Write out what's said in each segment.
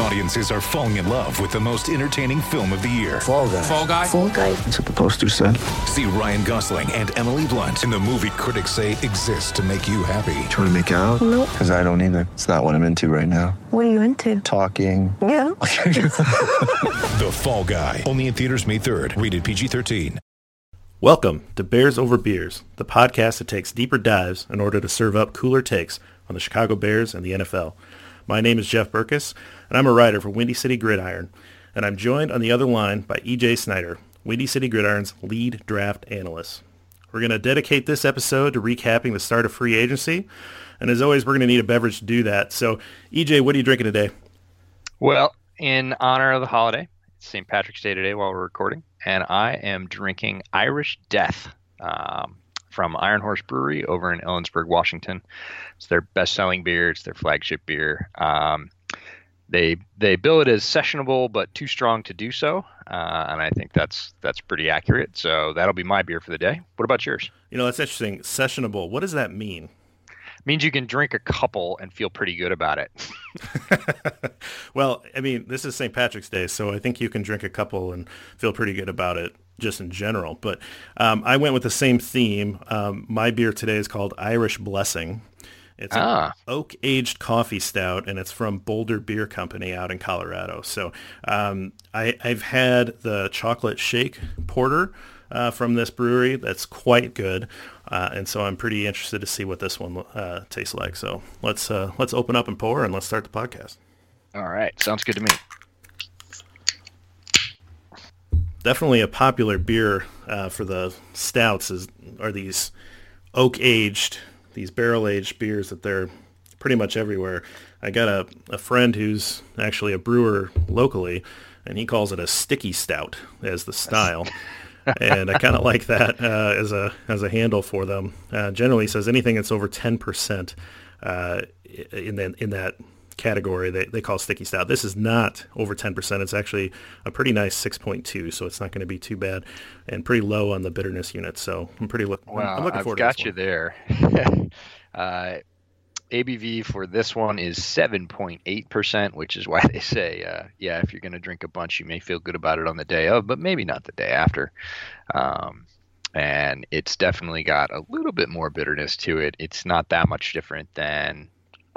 Audiences are falling in love with the most entertaining film of the year. Fall guy. Fall Guy. Fall guy. That's what the poster said. See Ryan Gosling and Emily Blunt in the movie critics say exists to make you happy. Trying to make it out? Nope. Because I don't either. It's not what I'm into right now. What are you into? Talking. Yeah. The Fall Guy. Only in theaters May 3rd. Rated PG-13. Welcome to Bears Over Beers, the podcast that takes deeper dives in order to serve up cooler takes on the Chicago Bears and the NFL. My name is Jeff Berckes, and I'm a writer for Windy City Gridiron, and I'm joined on the other line by EJ Snyder, Windy City Gridiron's lead draft analyst. We're going to dedicate this episode to recapping the start of free agency, and as always, we're going to need a beverage to do that. So, EJ, what are you drinking today? Well, in honor of the holiday, it's St. Patrick's Day today while we're recording, and I am drinking Irish Death um, from Iron Horse Brewery over in Ellensburg, Washington. It's their best-selling beer. It's their flagship beer. Um, they they bill it as sessionable but too strong to do so, uh, and I think that's that's pretty accurate. So that'll be my beer for the day. What about yours? You know, that's interesting. Sessionable. What does that mean? means you can drink a couple and feel pretty good about it. well, I mean, this is St. Patrick's Day, so I think you can drink a couple and feel pretty good about it just in general. But um, I went with the same theme. Um, my beer today is called Irish Blessing. It's an Ah. oak-aged coffee stout, and it's from Boulder Beer Company out in Colorado. So um, I, I've had the chocolate shake porter uh, from this brewery. That's quite good, uh, and so I'm pretty interested to see what this one uh, tastes like. So let's uh, let's open up and pour, and let's start the podcast. All right, sounds good to me. Definitely a popular beer uh, for the stouts is are these oak aged these barrel aged beers that they're pretty much everywhere. I got a, a friend who's actually a brewer locally and he calls it a sticky stout as the style. And i kind of like that uh, as a as a handle for them. Uh, generally says anything that's over 10% uh, in, the, in that category they, they call sticky stout. This is not over 10%. It's actually a pretty nice 6.2, so it's not going to be too bad and pretty low on the bitterness unit. So I'm pretty look, Wow, I'm looking I've forward got you this there. uh, ABV for this one is 7.8%, which is why they say, uh, yeah, if you're going to drink a bunch, you may feel good about it on the day of, but maybe not the day after. Um, and it's definitely got a little bit more bitterness to it. It's not that much different than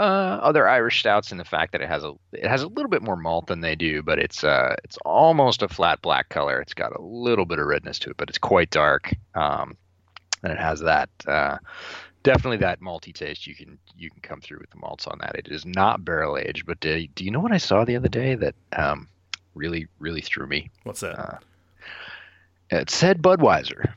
uh, other Irish stouts in the fact that it has a it has a little bit more malt than they do, but it's uh it's almost a flat black color. It's got a little bit of redness to it, but it's quite dark. Um, and it has that uh, definitely that malty taste. You can you can come through with the malts on that. It is not barrel aged, but do, do you know what I saw the other day that um, really really threw me? What's that? Uh, It said Budweiser,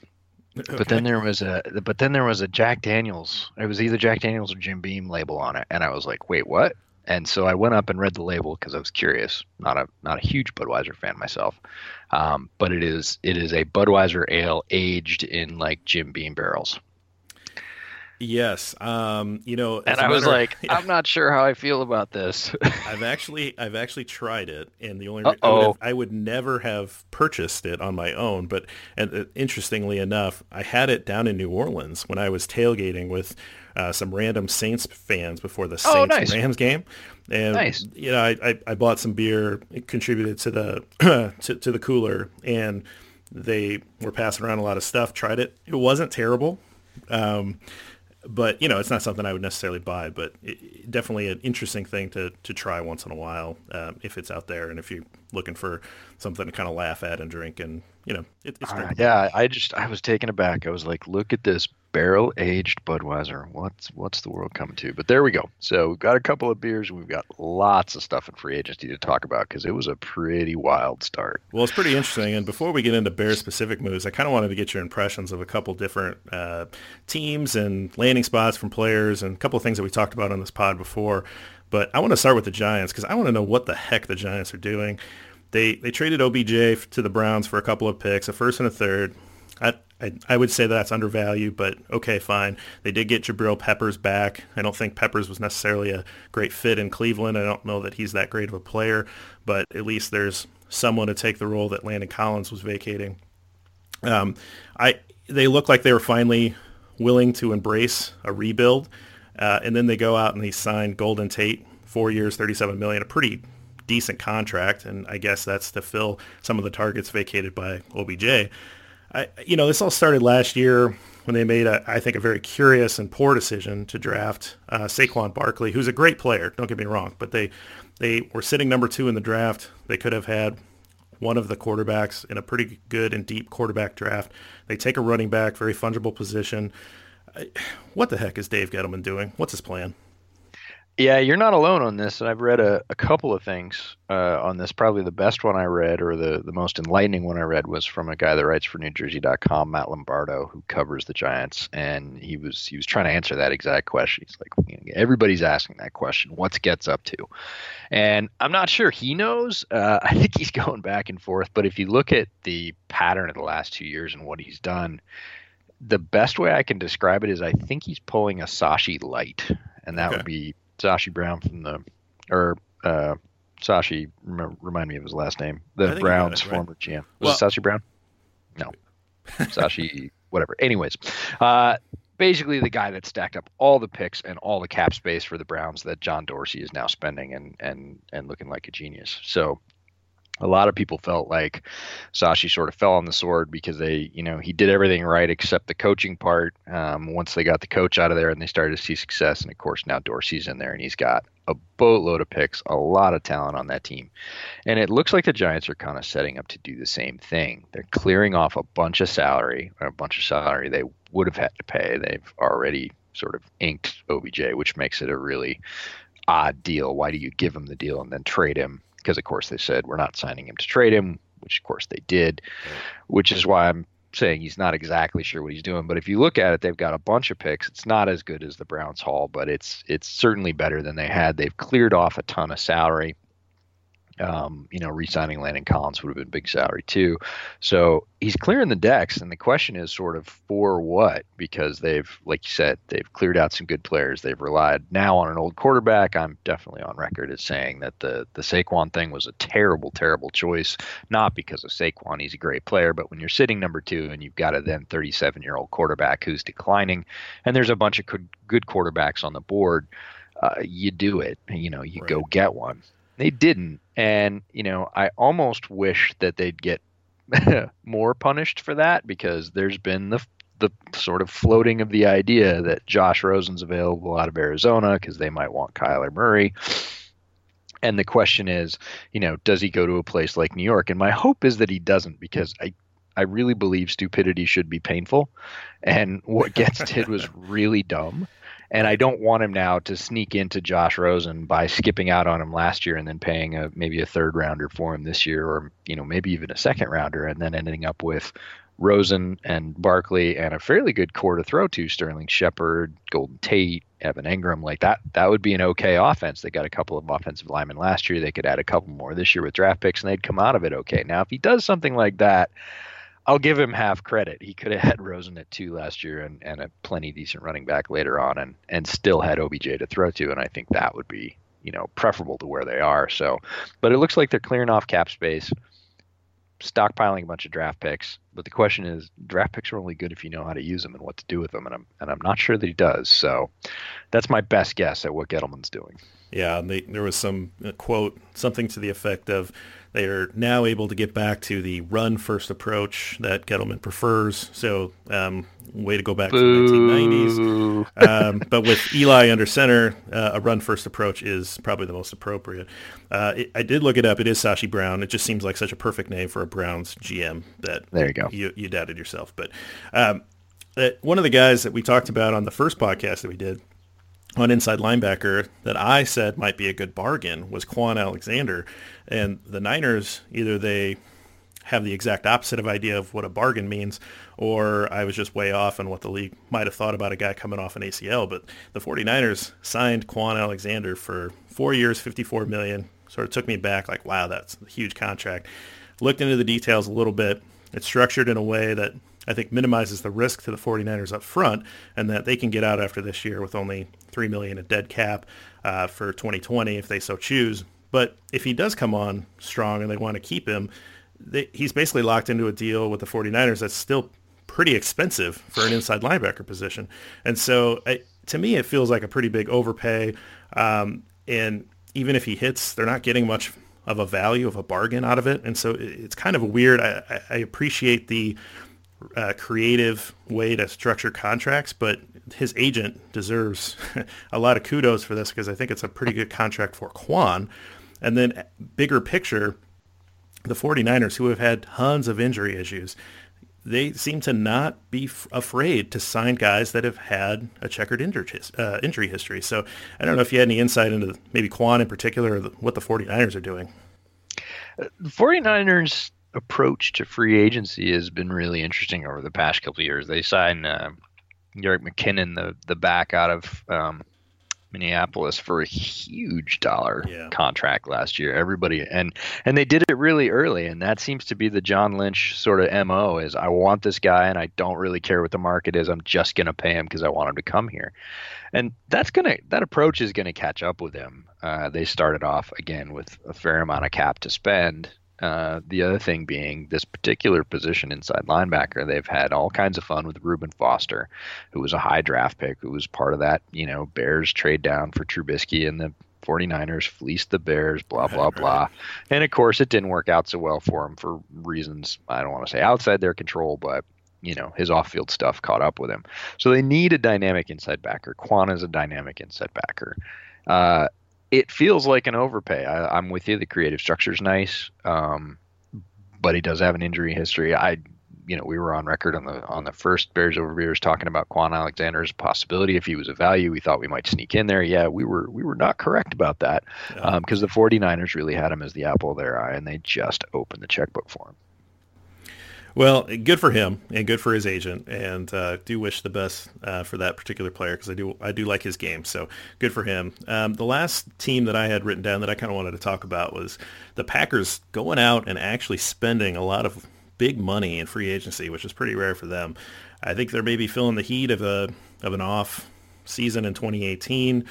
but then there was a but then there was a Jack Daniels. It was either Jack Daniels or Jim Beam label on it, and I was like, wait, what? And so I went up and read the label because I was curious. Not a not a huge Budweiser fan myself, um, but it is it is a Budweiser ale aged in like Jim Beam barrels. Yes. Um, you know, And I was like. I'm not sure how I feel about this. I've actually I've actually tried it, and the only re- I would, have, I would never have purchased it on my own. But and uh, interestingly enough, I had it down in New Orleans when I was tailgating with uh, some random Saints fans before the Oh, Saints nice. Rams game, and Nice. you know I, I, I bought some beer, it contributed to the to, to the cooler, and they were passing around a lot of stuff. Tried it, it wasn't terrible. Um, but you know, it's not something I would necessarily buy, but it, definitely an interesting thing to, to try once in a while um, if it's out there and if you're looking for something to kind of laugh at and drink and you know, it, it's Uh, yeah, I just I was taken aback. I was like, look at this barrel aged Budweiser. What's what's the world coming to? But there we go. So we've got a couple of beers. We've got lots of stuff in free agency to talk about because it was a pretty wild start. Well, it's pretty interesting. And before we get into Bears specific moves, I kind of wanted to get your impressions of a couple different uh, teams and landing spots from players and a couple of things that we talked about on this pod before. But I want to start with the Giants because I want to know what the heck the Giants are doing. They they traded OBJ to the Browns for a couple of picks, a first and a third. I, I, I would say that's undervalued, but okay, fine. They did get Jabril Peppers back. I don't think Peppers was necessarily a great fit in Cleveland. I don't know that he's that great of a player, but at least there's someone to take the role that Landon Collins was vacating. Um, I they look like they were finally willing to embrace a rebuild, uh, and then they go out and they sign Golden Tate, four years, thirty-seven million, a pretty decent contract, and I guess that's to fill some of the targets vacated by OBJ. I, you know, this all started last year when they made, a, I think, a very curious and poor decision to draft uh, Saquon Barkley, who's a great player. Don't get me wrong, but they they were sitting number two in the draft. They could have had one of the quarterbacks in a pretty good and deep quarterback draft. They take a running back, very fungible position. What the heck is Dave Gettleman doing? What's his plan? Yeah, you're not alone on this. And I've read a, a couple of things uh, on this. Probably the best one I read, or the, the most enlightening one I read, was from a guy that writes for NewJersey.com, Matt Lombardo, who covers the Giants, and he was he was trying to answer that exact question. He's like, you know, everybody's asking that question. What's Gets up to? And I'm not sure he knows. Uh, I think he's going back and forth. But if you look at the pattern of the last two years and what he's done, the best way I can describe it is I think he's pulling a Sashi light, and that okay. would be Sashi Brown from the, or uh, Sashi, remember, remind me of his last name, the Browns it, right? former GM. Was well, it Sashi Brown? No, Sashi, whatever. Anyways, uh, basically the guy that stacked up all the picks and all the cap space for the Browns that John Dorsey is now spending and and and looking like a genius. So a lot of people felt like Sashi sort of fell on the sword because they, you know, he did everything right except the coaching part. Um, once they got the coach out of there and they started to see success, and of course now Dorsey's in there and he's got a boatload of picks, a lot of talent on that team, and it looks like the Giants are kind of setting up to do the same thing. They're clearing off a bunch of salary, or a bunch of salary they would have had to pay. They've already sort of inked OBJ, which makes it a really odd deal. Why do you give him the deal and then trade him? Because of course they said we're not signing him to trade him, which of course they did, which is why I'm saying he's not exactly sure what he's doing. But if you look at it, they've got a bunch of picks. It's not as good as the Browns haul, but it's it's certainly better than they had. They've cleared off a ton of salary. Um, you know, re-signing Landon Collins would have been big salary too. So he's clearing the decks, and the question is sort of for what? Because they've, like you said, they've cleared out some good players. They've relied now on an old quarterback. I'm definitely on record as saying that the the Saquon thing was a terrible, terrible choice. Not because of Saquon, he's a great player, but when you're sitting number two and you've got a then 37 year old quarterback who's declining, and there's a bunch of good, good quarterbacks on the board. Uh, you do it. You know, you right. go get one. They didn't, and you know, I almost wish that they'd get more punished for that because there's been the the sort of floating of the idea that Josh Rosen's available out of Arizona because they might want Kyler Murray. And the question is, you know, does he go to a place like New York? And my hope is that he doesn't because I I really believe stupidity should be painful. And what Gets did was really dumb. And I don't want him now to sneak into Josh Rosen by skipping out on him last year and then paying a maybe a third rounder for him this year, or you know maybe even a second rounder, and then ending up with Rosen and Barkley and a fairly good core to throw to Sterling Shepard, Golden Tate, Evan Engram. Like that, that would be an okay offense. They got a couple of offensive linemen last year. They could add a couple more this year with draft picks, and they'd come out of it okay. Now, if he does something like that, I'll give him half credit. He could have had Rosen at two last year and, and a plenty decent running back later on and, and still had OBJ to throw to. And I think that would be, you know, preferable to where they are. So, but it looks like they're clearing off cap space, stockpiling a bunch of draft picks. But the question is, draft picks are only good if you know how to use them and what to do with them. And I'm, and I'm not sure that he does. So that's my best guess at what Gettleman's doing. Yeah. They, there was some uh, quote, something to the effect of, they are now able to get back to the run first approach that Gettleman prefers. So, um, way to go back Boo. to the 1990s. Um, but with Eli under center, uh, a run first approach is probably the most appropriate. Uh, it, I did look it up. It is Sashi Brown. It just seems like such a perfect name for a Browns GM that there you go. You, you doubted yourself. But um, that one of the guys that we talked about on the first podcast that we did on inside linebacker that I said might be a good bargain was Kwon Alexander. And the Niners, either they have the exact opposite of idea of what a bargain means, or I was just way off on what the league might have thought about a guy coming off an ACL. But the 49ers signed Kwon Alexander for four years, 54 million. Sort of took me back like, wow, that's a huge contract. Looked into the details a little bit. It's structured in a way that I think minimizes the risk to the 49ers up front and that they can get out after this year with only 3 million in dead cap uh, for 2020 if they so choose. But if he does come on strong and they want to keep him, they, he's basically locked into a deal with the 49ers that's still pretty expensive for an inside linebacker position. And so I, to me, it feels like a pretty big overpay. Um, and even if he hits, they're not getting much of a value of a bargain out of it. And so it's kind of weird. I, I appreciate the uh, creative way to structure contracts, but his agent deserves a lot of kudos for this because I think it's a pretty good contract for Kwon. And then bigger picture, the 49ers who have had tons of injury issues, they seem to not be f- afraid to sign guys that have had a checkered injury, uh, injury history. So I don't know if you had any insight into maybe Kwon in particular or the, what the 49ers are doing. The 49ers approach to free agency has been really interesting over the past couple of years. They signed uh, Jerick McKinnon, the the back out of um, Minneapolis, for a huge dollar yeah. contract last year. Everybody and and they did it really early, and that seems to be the John Lynch sort of mo. Is I want this guy, and I don't really care what the market is. I'm just going to pay him because I want him to come here, and that's gonna that approach is going to catch up with him. Uh, they started off again with a fair amount of cap to spend uh, the other thing being this particular position inside linebacker, they've had all kinds of fun with Reuben Foster, who was a high draft pick, who was part of that, you know, Bears trade down for Trubisky and the 49ers fleeced the Bears, blah, blah, blah. And of course, it didn't work out so well for him for reasons I don't want to say outside their control, but you know his off-field stuff caught up with him. So they need a dynamic inside backer. Kwon is a dynamic inside backer. Uh, it feels like an overpay. I, am with you. The creative structure is nice, um, but he does have an injury history. I, you know, we were on record on the on the first Bears over Beers talking about Kwon Alexander's possibility. If he was a value, we thought we might sneak in there. Yeah, we were we were not correct about that because yeah. um, the 49ers really had him as the apple of their eye, and they just opened the checkbook for him. Well, good for him and good for his agent, and uh, do wish the best uh, for that particular player because I do I do like his game. So good for him. Um, the last team that I had written down that I kind of wanted to talk about was the Packers going out and actually spending a lot of big money in free agency, which is pretty rare for them. I think they're maybe feeling the heat of a of an off season in 2018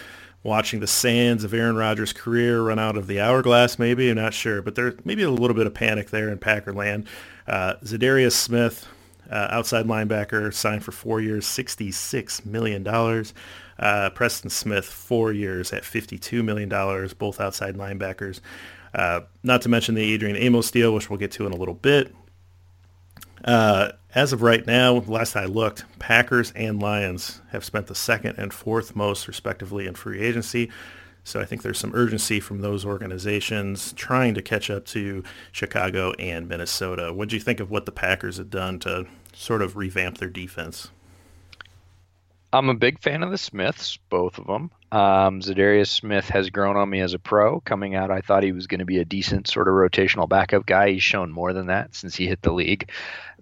watching the sands of Aaron Rodgers' career run out of the hourglass, maybe. I'm not sure. But there's maybe a little bit of panic there in Packer land. Uh, Za'Darius Smith, uh, outside linebacker, signed for four years, $66 million. Uh, Preston Smith, four years at $52 million, both outside linebackers. Uh, not to mention the Adrian Amos deal, which we'll get to in a little bit. As of right now, last I looked, Packers and Lions have spent the second and fourth most, respectively, in free agency. So I think there's some urgency from those organizations trying to catch up to Chicago and Minnesota. What do you think of what the Packers have done to sort of revamp their defense? I'm a big fan of the Smiths, both of them. Um, Za'Darius Smith has grown on me as a pro. Coming out, I thought he was going to be a decent sort of rotational backup guy. He's shown more than that since he hit the league.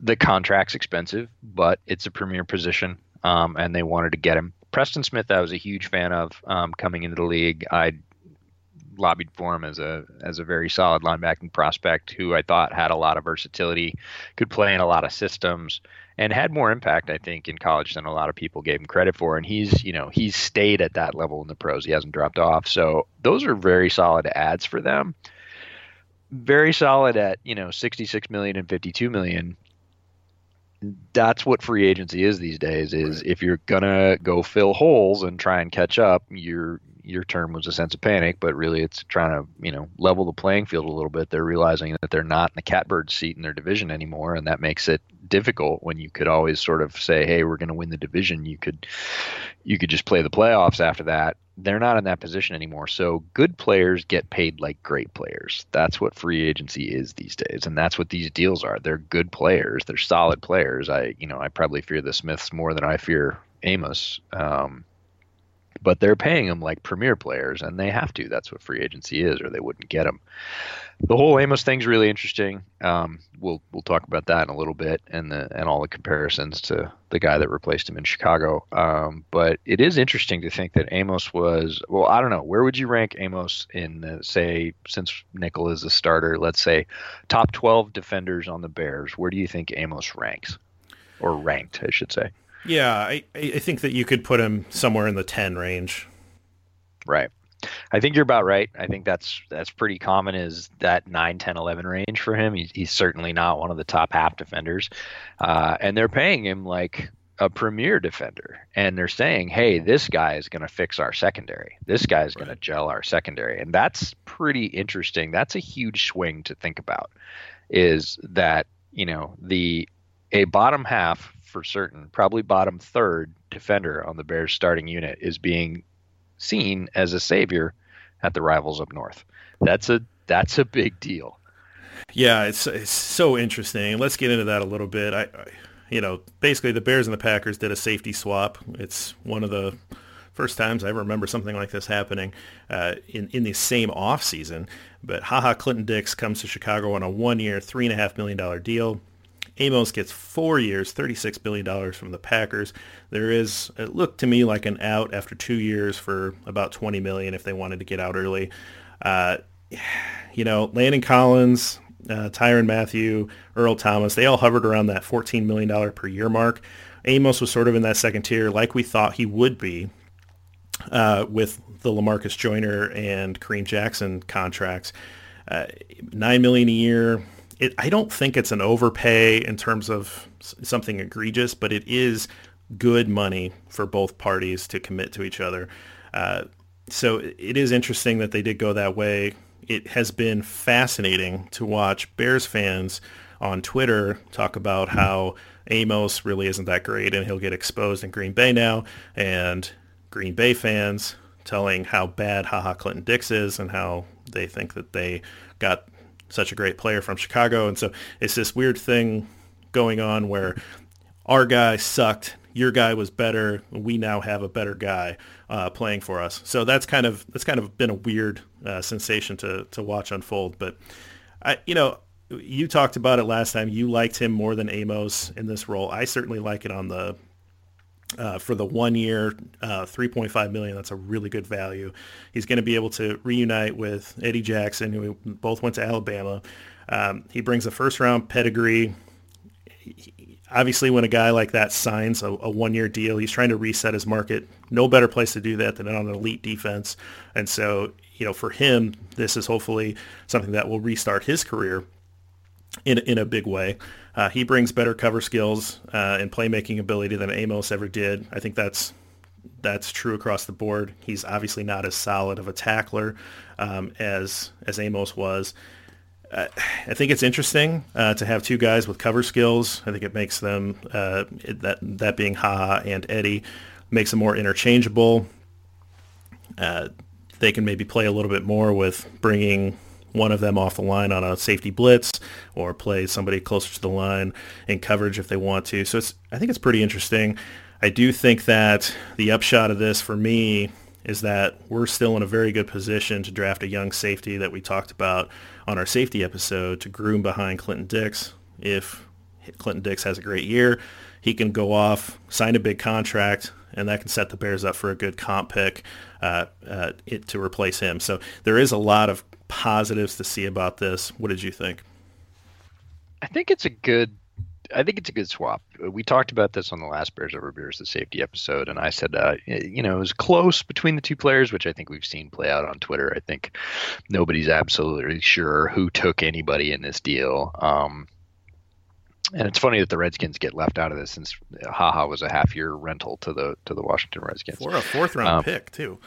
The contract's expensive, but it's a premier position, um, and they wanted to get him. Preston Smith, I was a huge fan of um, coming into the league. I lobbied for him as a as a very solid linebacking prospect who I thought had a lot of versatility, could play in a lot of systems, and had more impact I think in college than a lot of people gave him credit for. And he's you know he's stayed at that level in the pros. He hasn't dropped off. So those are very solid ads for them. Very solid at you know 66 million and 52 million that's what free agency is these days is right. if you're gonna go fill holes and try and catch up your your term was a sense of panic but really it's trying to you know level the playing field a little bit they're realizing that they're not in the catbird seat in their division anymore and that makes it difficult when you could always sort of say hey we're going to win the division you could you could just play the playoffs after that they're not in that position anymore. So good players get paid like great players. That's what free agency is these days, and that's what these deals are. They're good players. They're solid players. I, you know, I probably fear the Smiths more than I fear Amos. Um, but they're paying them like premier players, and they have to. That's what free agency is, or they wouldn't get them. The whole Amos thing's really interesting. Um, we'll we'll talk about that in a little bit, and the and all the comparisons to the guy that replaced him in Chicago. Um, but it is interesting to think that Amos was well. I don't know where would you rank Amos in the, say since Nickel is a starter. Let's say top twelve defenders on the Bears. Where do you think Amos ranks, or ranked, I should say? Yeah, I, I think that you could put him somewhere in the 10 range. Right. I think you're about right. I think that's that's pretty common is that 9, 10, 11 range for him. He's, he's certainly not one of the top half defenders. Uh, and they're paying him like a premier defender. And they're saying, hey, this guy is going to fix our secondary. This guy is going to gel our secondary. And that's pretty interesting. That's a huge swing to think about is that, you know, the a bottom half for certain, probably bottom third defender on the Bears starting unit is being seen as a savior at the rivals up north. That's a that's a big deal. Yeah, it's it's so interesting. Let's get into that a little bit. I, I you know, basically the Bears and the Packers did a safety swap. It's one of the first times I ever remember something like this happening uh, in in the same off season. But haha, Clinton Dix comes to Chicago on a one-year, three and a half million dollar deal. Amos gets four years, $36 billion from the Packers. There is, it looked to me like an out after two years for about 20 million if they wanted to get out early. Uh, you know, Landon Collins, uh, Tyrann Mathieu, Earl Thomas, they all hovered around that $14 million per year mark. Amos was sort of in that second tier like we thought he would be uh, with the Lamarcus Joyner and Kareem Jackson contracts. Uh, 9 million a year, it, I don't think it's an overpay in terms of something egregious, but it is good money for both parties to commit to each other. Uh, so it is interesting that they did go that way. It has been fascinating to watch Bears fans on Twitter talk about how Amos really isn't that great and he'll get exposed in Green Bay now, and Green Bay fans telling how bad HaHa Clinton Dix is and how they think that they got such a great player from Chicago. And so it's this weird thing going on where our guy sucked, your guy was better. We now have a better guy uh, playing for us. So that's kind of that's kind of been a weird uh, sensation to to watch unfold. But I, you know, you talked about it last time. You liked him more than Amos in this role. I certainly like it on the uh, for the one year, uh, 3.5 million. That's a really good value. He's going to be able to reunite with Eddie Jackson, who both went to Alabama. Um, he brings a first round pedigree. He, obviously, when a guy like that signs a, a one year deal, he's trying to reset his market. No better place to do that than on an elite defense. And so, you know, for him, this is hopefully something that will restart his career in in a big way. Uh, he brings better cover skills uh, and playmaking ability than Amos ever did. I think that's that's true across the board. He's obviously not as solid of a tackler um, as as Amos was. Uh, I think it's interesting uh, to have two guys with cover skills. I think it makes them uh, that that being Ha and Eddie makes them more interchangeable. They can maybe play a little bit more with bringing one of them off the line on a safety blitz or play somebody closer to the line in coverage if they want to. So it's, I think it's pretty interesting. I do think that the upshot of this for me is that we're still in a very good position to draft a young safety that we talked about on our safety episode to groom behind Clinton Dix. If Clinton Dix has a great year, he can go off, sign a big contract, and that can set the Bears up for a good comp pick uh, uh, it, to replace him. So there is a lot of positives to see about this. What did you think? I think it's a good. I think it's a good swap. We talked about this on the last Bears Over Beers, the safety episode, and I said, uh, you know, it was close between the two players, which I think we've seen play out on Twitter. I think nobody's absolutely sure who took anybody in this deal. Um, and it's funny that the Redskins get left out of this since Haha was a half year rental to the to the Washington Redskins for a fourth round um, pick too.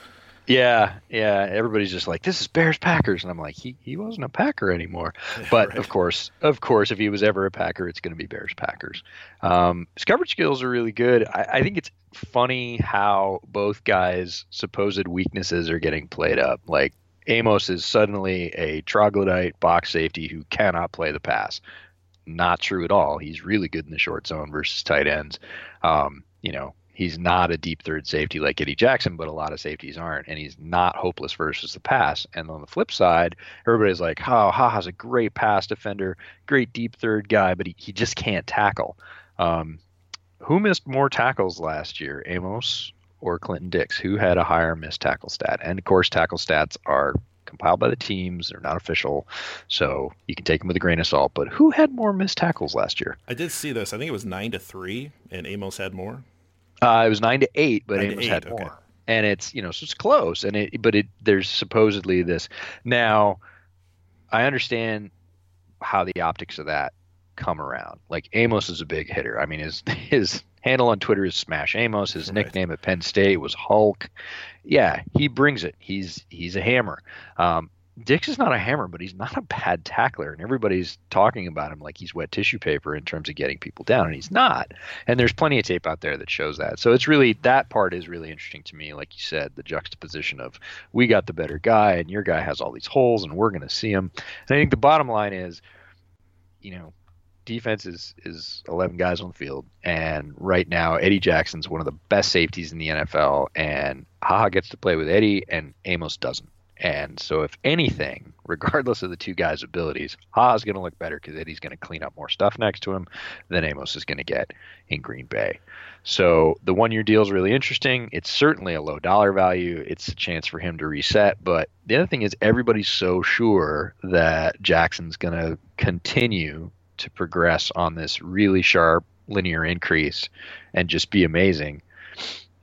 Yeah, yeah. Everybody's just like, "This is Bears Packers," and I'm like, "He he wasn't a Packer anymore." But right. of course, of course, if he was ever a Packer, it's going to be Bears Packers. Um, his coverage skills are really good. I, I think it's funny how both guys' supposed weaknesses are getting played up. Like Amos is suddenly a troglodyte box safety who cannot play the pass. Not true at all. He's really good in the short zone versus tight ends. Um, you know, he's not a deep third safety like Eddie Jackson, but a lot of safeties aren't, and he's not hopeless versus the pass. And on the flip side, everybody's like, "Oh, Haha's a great pass defender, great deep third guy, but he, he just can't tackle." Um, who missed more tackles last year, Amos or Clinton Dix? Who had a higher missed tackle stat? And of course, tackle stats are compiled by the teams; they're not official, so you can take them with a grain of salt. But who had more missed tackles last year? I did see this. I think it was nine to three, and Amos had more. Uh, it was nine to eight, but nine Amos eight, had okay. more. and it's you know so it's close, and it but it there's supposedly this now. I understand how the optics of that come around. Like Amos is a big hitter. I mean, his his handle on Twitter is Smash Amos. His right. nickname at Penn State was Hulk. Yeah, he brings it. He's he's a hammer. Um, Dix is not a hammer, but he's not a bad tackler, and everybody's talking about him like he's wet tissue paper in terms of getting people down, and he's not. And there's plenty of tape out there that shows that. So it's really that part is really interesting to me. Like you said, the juxtaposition of we got the better guy, and your guy has all these holes, and we're going to see him. And I think the bottom line is, you know, defense is is 11 guys on the field, and right now Eddie Jackson's one of the best safeties in the NFL, and Haha gets to play with Eddie, and Amos doesn't. And so, if anything, regardless of the two guys' abilities, Ha is going to look better because Eddie's going to clean up more stuff next to him than Amos is going to get in Green Bay. So the one year deal is really interesting. It's certainly a low dollar value. It's a chance for him to reset. But the other thing is, everybody's so sure that Jackson's going to continue to progress on this really sharp linear increase and just be amazing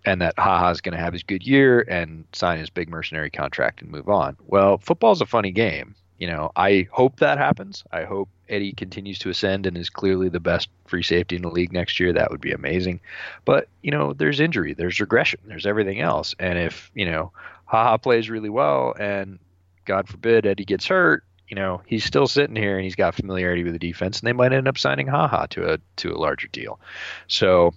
and that Haha is going to have his good year and sign his big mercenary contract and move on. Well, football's a funny game. You know, I hope that happens. I hope Eddie continues to ascend and is clearly the best free safety in the league next year. That would be amazing. But, you know, there's injury, there's regression, there's everything else. And if, you know, Haha plays really well and God forbid Eddie gets hurt, you know, he's still sitting here and he's got familiarity with the defense and they might end up signing Haha to a to a larger deal. So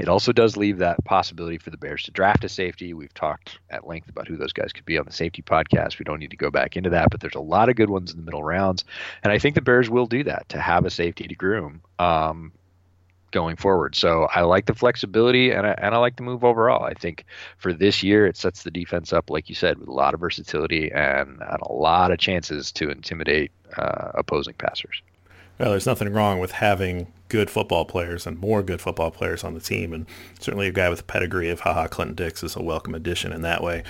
it also does leave that possibility for the Bears to draft a safety. We've talked at length about who those guys could be on the safety podcast. We don't need to go back into that, but there's a lot of good ones in the middle rounds. And I think the Bears will do that to have a safety to groom um, going forward. So I like the flexibility and I, and I like the move overall. I think for this year, it sets the defense up, like you said, with a lot of versatility and, and a lot of chances to intimidate uh, opposing passers. Well, there's nothing wrong with having good football players and more good football players on the team. And certainly a guy with a pedigree of haha Clinton Dix is a welcome addition in that way.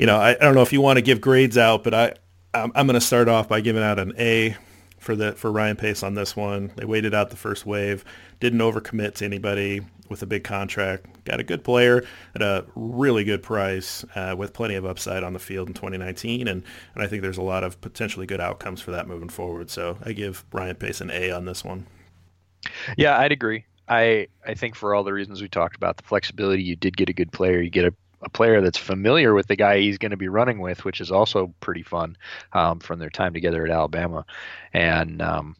You know, I, I don't know if you want to give grades out, but I, I'm, I'm going to start off by giving out an A for the for Ryan Pace on this one. They waited out the first wave, didn't overcommit to anybody with a big contract. Got a good player at a really good price uh, with plenty of upside on the field in 2019, and and I think there's a lot of potentially good outcomes for that moving forward. So I give Ryan Pace an A on this one. Yeah, I'd agree. I I think for all the reasons we talked about, the flexibility, you did get a good player. You get a a player that's familiar with the guy he's going to be running with, which is also pretty fun um, from their time together at Alabama. And um,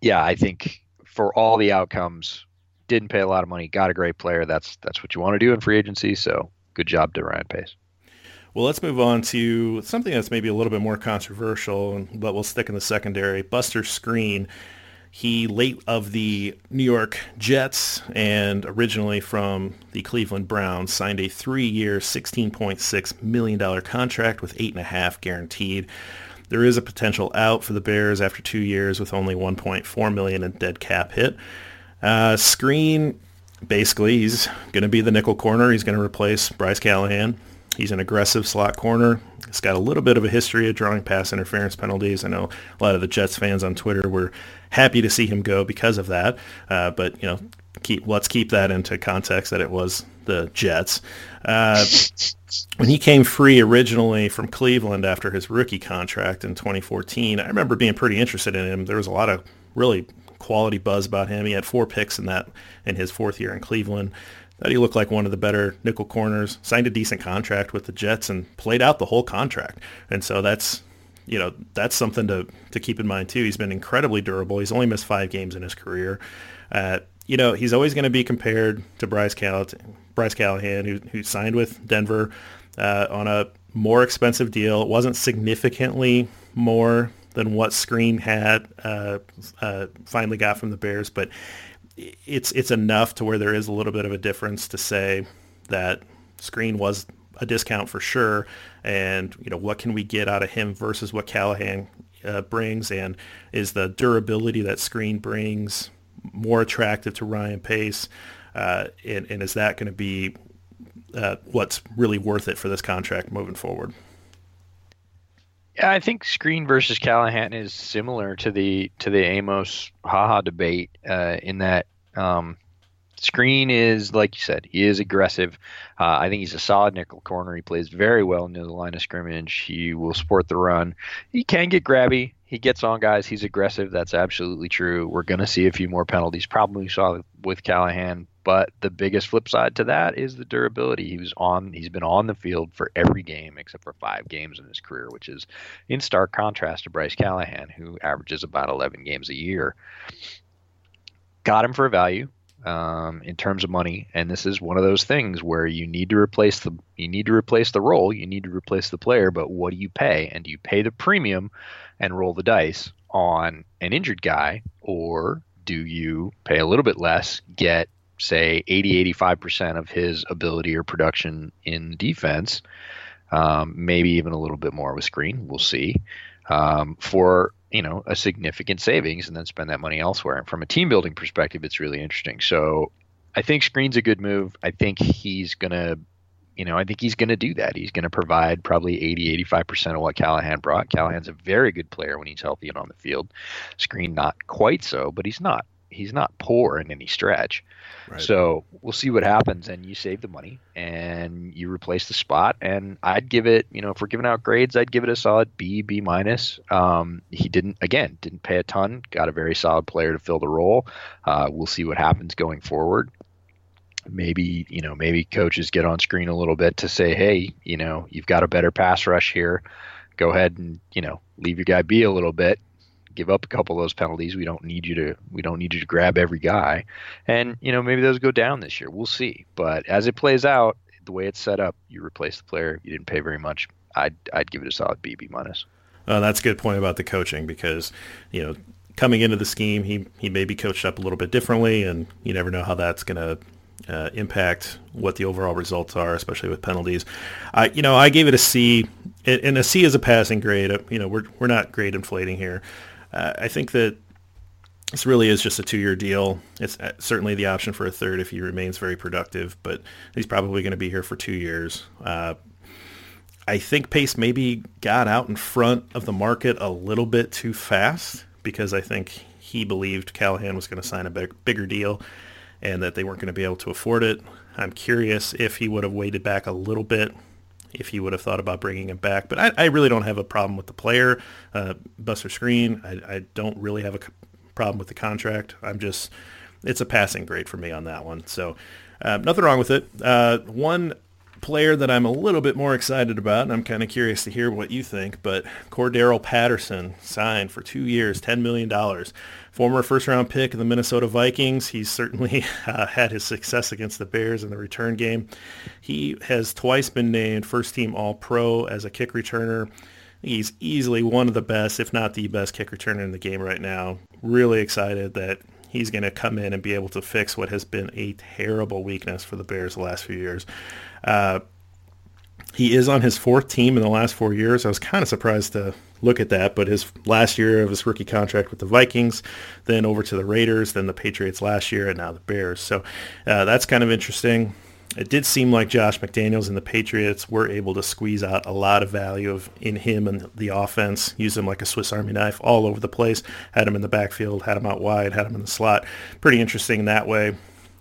yeah, I think for all the outcomes, didn't pay a lot of money, got a great player. That's that's what you want to do in free agency. So good job to Ryan Pace. Well, let's move on to something that's maybe a little bit more controversial, but we'll stick in the secondary. Buster Skrine he late of the New York Jets and originally from the Cleveland Browns signed a three-year, $16.6 million contract with eight and a half guaranteed. There is a potential out for the Bears after two years with only 1.4 million in dead cap hit. Uh, Skrine, basically, he's going to be the nickel corner. He's going to replace Bryce Callahan. He's an aggressive slot corner. He's got a little bit of a history of drawing pass interference penalties. I know a lot of the Jets fans on Twitter were happy to see him go because of that. Uh, but you know, keep let's keep that into context that it was the Jets. Uh, when he came free originally from Cleveland after his rookie contract in 2014, I remember being pretty interested in him. There was a lot of really quality buzz about him. He had four picks in that in his fourth year in Cleveland. Thought he looked like one of the better nickel corners. Signed a decent contract with the Jets and played out the whole contract. And so that's you know that's something to to keep in mind too. He's been incredibly durable. He's only missed five games in his career. Uh, you know he's always going to be compared to Bryce Callahan, Bryce Callahan, who who signed with Denver uh, on a more expensive deal. It wasn't significantly more than what Skrine had uh, uh, finally got from the Bears, but it's it's enough to where there is a little bit of a difference to say that Skrine was a discount for sure, and you know what can we get out of him versus what Callahan uh, brings, and is the durability that Skrine brings more attractive to Ryan Pace, uh, and, and is that going to be uh, what's really worth it for this contract moving forward? Yeah, I think Skrine versus Callahan is similar to the to the Amos Haha debate uh, in that um, Skrine is, like you said, he is aggressive. Uh, I think he's a solid nickel corner. He plays very well near the line of scrimmage. He will support the run. He can get grabby. He gets on guys. He's aggressive. That's absolutely true. We're going to see a few more penalties. Probably saw with Callahan. But the biggest flip side to that is the durability. He was on. He's been on the field for every game except for five games in his career, which is in stark contrast to Bryce Callahan, who averages about 11 games a year. Got him for a value um, in terms of money, and this is one of those things where you need to replace the you need to replace the role, you need to replace the player, but what do you pay? And do you pay the premium and roll the dice on an injured guy, or do you pay a little bit less, get say 80 85% of his ability or production in defense um, maybe even a little bit more with Skrine? We'll see um, for you know a significant savings and then spend that money elsewhere. And from a team building perspective, it's really interesting. So I think Skrine's a good move. I think he's gonna, you know, I think he's gonna do that. He's gonna provide probably 80, 85% of what Callahan brought. Callahan's a very good player when he's healthy and on the field. Skrine not quite so, but he's not he's not poor in any stretch. Right. So we'll see what happens, and you save the money and you replace the spot. And I'd give it, you know, if we're giving out grades, I'd give it a solid B, B minus. Um, he didn't, again, didn't pay a ton. Got a very solid player to fill the role. Uh, we'll see what happens going forward. Maybe you know, maybe coaches get on Skrine a little bit to say, hey, you know, you've got a better pass rush here. Go ahead and you know, leave your guy be a little bit give up a couple of those penalties. We don't need you to we don't need you to grab every guy. And you know, maybe those go down this year. We'll see. But as it plays out, the way it's set up, you replace the player, you didn't pay very much. I'd I'd give it a solid B B minus. Uh, that's a good point about the coaching because, you know, coming into the scheme, he he may be coached up a little bit differently, and you never know how that's going to uh, impact what the overall results are, especially with penalties. I, you know, I gave it a C, and a C is a passing grade. You know, we're we're not grade inflating here. Uh, I think that this really is just a two-year deal. It's uh, certainly the option for a third if he remains very productive, but he's probably going to be here for two years. Uh, I think Pace maybe got out in front of the market a little bit too fast because I think he believed Callahan was going to sign a big, bigger deal and that they weren't going to be able to afford it. I'm curious if he would have waited back a little bit if he would have thought about bringing him back. But I, I really don't have a problem with the player, uh, Buster Skrine. I, I, don't really have a problem with the contract. I'm just, it's a passing grade for me on that one. So uh, nothing wrong with it. Uh, one player that I'm a little bit more excited about, and I'm kind of curious to hear what you think, but Cordarrelle Patterson signed for two years, $10 million former first round pick of the Minnesota Vikings. He's certainly uh, had his success against the Bears in the return game. He has twice been named first team All Pro as a kick returner. He's easily one of the best, if not the best kick returner in the game right now. Really excited that he's going to come in and be able to fix what has been a terrible weakness for the Bears the last few years. Uh, he is on his fourth team in the last four years. I was kind of surprised to look at that. But his last year of his rookie contract with the Vikings, then over to the Raiders, then the Patriots last year, and now the Bears. So uh, that's kind of interesting. It did seem like Josh McDaniels and the Patriots were able to squeeze out a lot of value of in him and the offense, use him like a Swiss Army knife all over the place. Had him in the backfield, had him out wide, had him in the slot. Pretty interesting that way.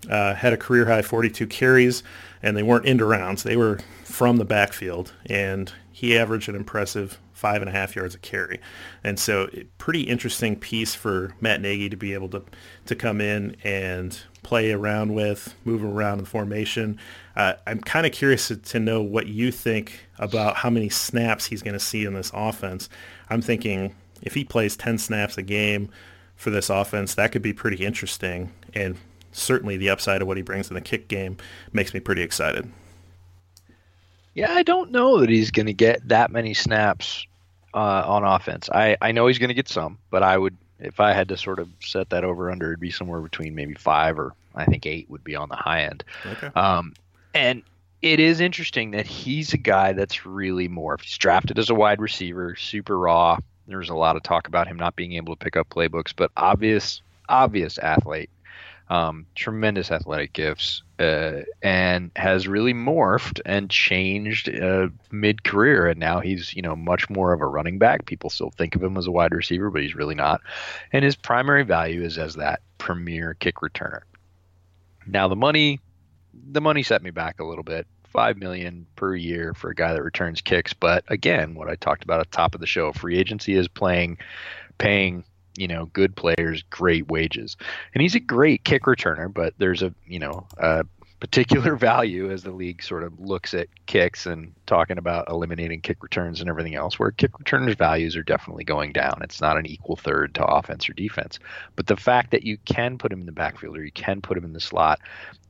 Uh, had a career high 42 carries, and they weren't into rounds. They were from the backfield, and he averaged an impressive five and a half yards a carry. And so pretty interesting piece for Matt Nagy to be able to, to come in and play around with, move around in the formation. Uh, I'm kind of curious to, to know what you think about how many snaps he's going to see in this offense. I'm thinking if he plays 10 snaps a game for this offense, that could be pretty interesting. And certainly the upside of what he brings in the kick game makes me pretty excited. Yeah, I don't know that he's going to get that many snaps uh, on offense. I, I know he's going to get some, but I would, if I had to sort of set that over under, it'd be somewhere between maybe five or I think eight would be on the high end. Okay. Um, and it is interesting that he's a guy that's really morphed. He's drafted as a wide receiver, super raw. There's a lot of talk about him not being able to pick up playbooks, but obvious, obvious athlete um, tremendous athletic gifts, uh, and has really morphed and changed uh, mid career. And now he's, you know, much more of a running back. People still think of him as a wide receiver, but he's really not. And his primary value is as that premier kick returner. Now the money, the money set me back a little bit. Five million per year for a guy that returns kicks, but again, what I talked about at the top of the show, free agency is playing, paying you know good players great wages, and he's a great kick returner. But there's a you know particular value as the league sort of looks at kicks and talking about eliminating kick returns and everything else, where kick returners' values are definitely going down. It's not an equal third to offense or defense. But the fact that you can put him in the backfield or you can put him in the slot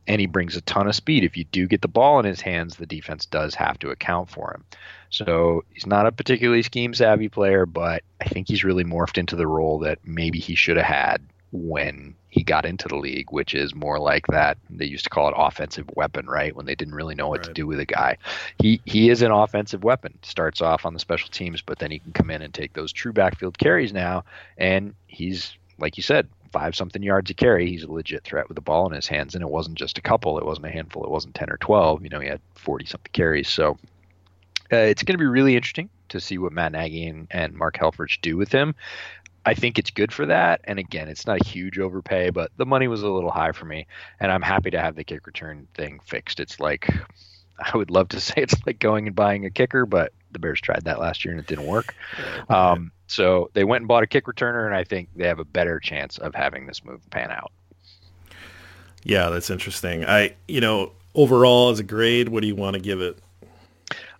and he brings a ton of speed. If you do get the ball in his hands, the defense does have to account for him. So he's not a particularly scheme savvy player, but I think he's really morphed into the role that maybe he should have had when he got into the league, which is more like that. They used to call it offensive weapon, right? When they didn't really know what right. to do with a guy. He he is an offensive weapon. Starts off on the special teams, but then he can come in and take those true backfield carries now. And he's like you said, five something yards a carry, he's a legit threat with the ball in his hands. And it wasn't just a couple, it wasn't a handful, it wasn't 10 or 12. You know, he had 40 something carries. So uh, it's going to be really interesting to see what Matt Nagy and, and Mark Helfrich do with him. I think it's good for that. And again, it's not a huge overpay, but the money was a little high for me. And I'm happy to have the kick return thing fixed. It's like, I would love to say it's like going and buying a kicker, but the Bears tried that last year and it didn't work. Um, so they went and bought a kick returner, and I think they have a better chance of having this move pan out. Yeah, that's interesting. I, you know, overall as a grade, what do you want to give it?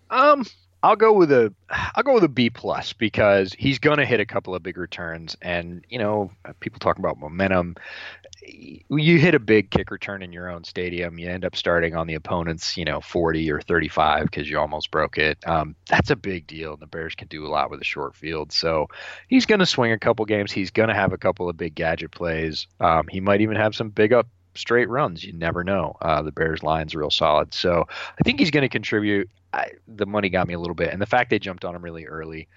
Um, I'll go with a I'll go with a B plus because he's gonna hit a couple of big returns, and you know, people talk about momentum you hit a big kick return in your own stadium, you end up starting on the opponent's, you know, 40 or 35 because you almost broke it. Um, that's a big deal. And the Bears can do a lot with a short field. So he's going to swing a couple games. He's going to have a couple of big gadget plays. Um, he might even have some big up straight runs. You never know. Uh, the Bears line's real solid. So I think he's going to contribute. I, the money got me a little bit. And the fact they jumped on him really early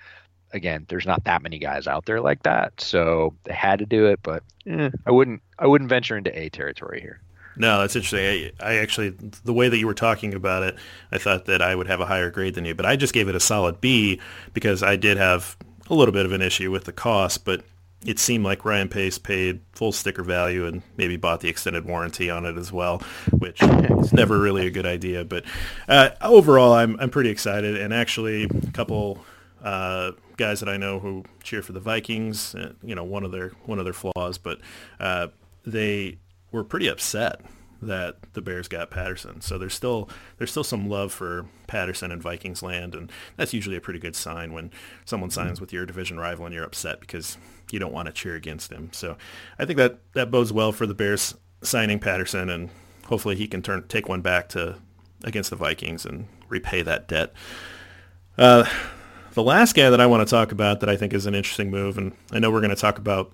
again, there's not that many guys out there like that, so they had to do it. But eh, I wouldn't I wouldn't venture into A territory here. No, that's interesting. I, I, actually, the way that you were talking about it, I thought that I would have a higher grade than you, but I just gave it a solid B because I did have a little bit of an issue with the cost, but it seemed like Ryan Pace paid full sticker value and maybe bought the extended warranty on it as well, which is never really a good idea. But uh, overall, I'm I'm pretty excited, and actually, a couple uh, guys that I know who cheer for the Vikings. Uh, you know, one of their one of their flaws, but uh, they were pretty upset that the Bears got Patterson. So there's still there's still some love for Patterson in Vikings land, and that's usually a pretty good sign when someone signs with your division rival and you're upset because you don't want to cheer against him. So I think that that bodes well for the Bears signing Patterson, and hopefully he can turn take one back to against the Vikings and repay that debt. Uh, the last guy that I want to talk about that I think is an interesting move, and I know we're going to talk about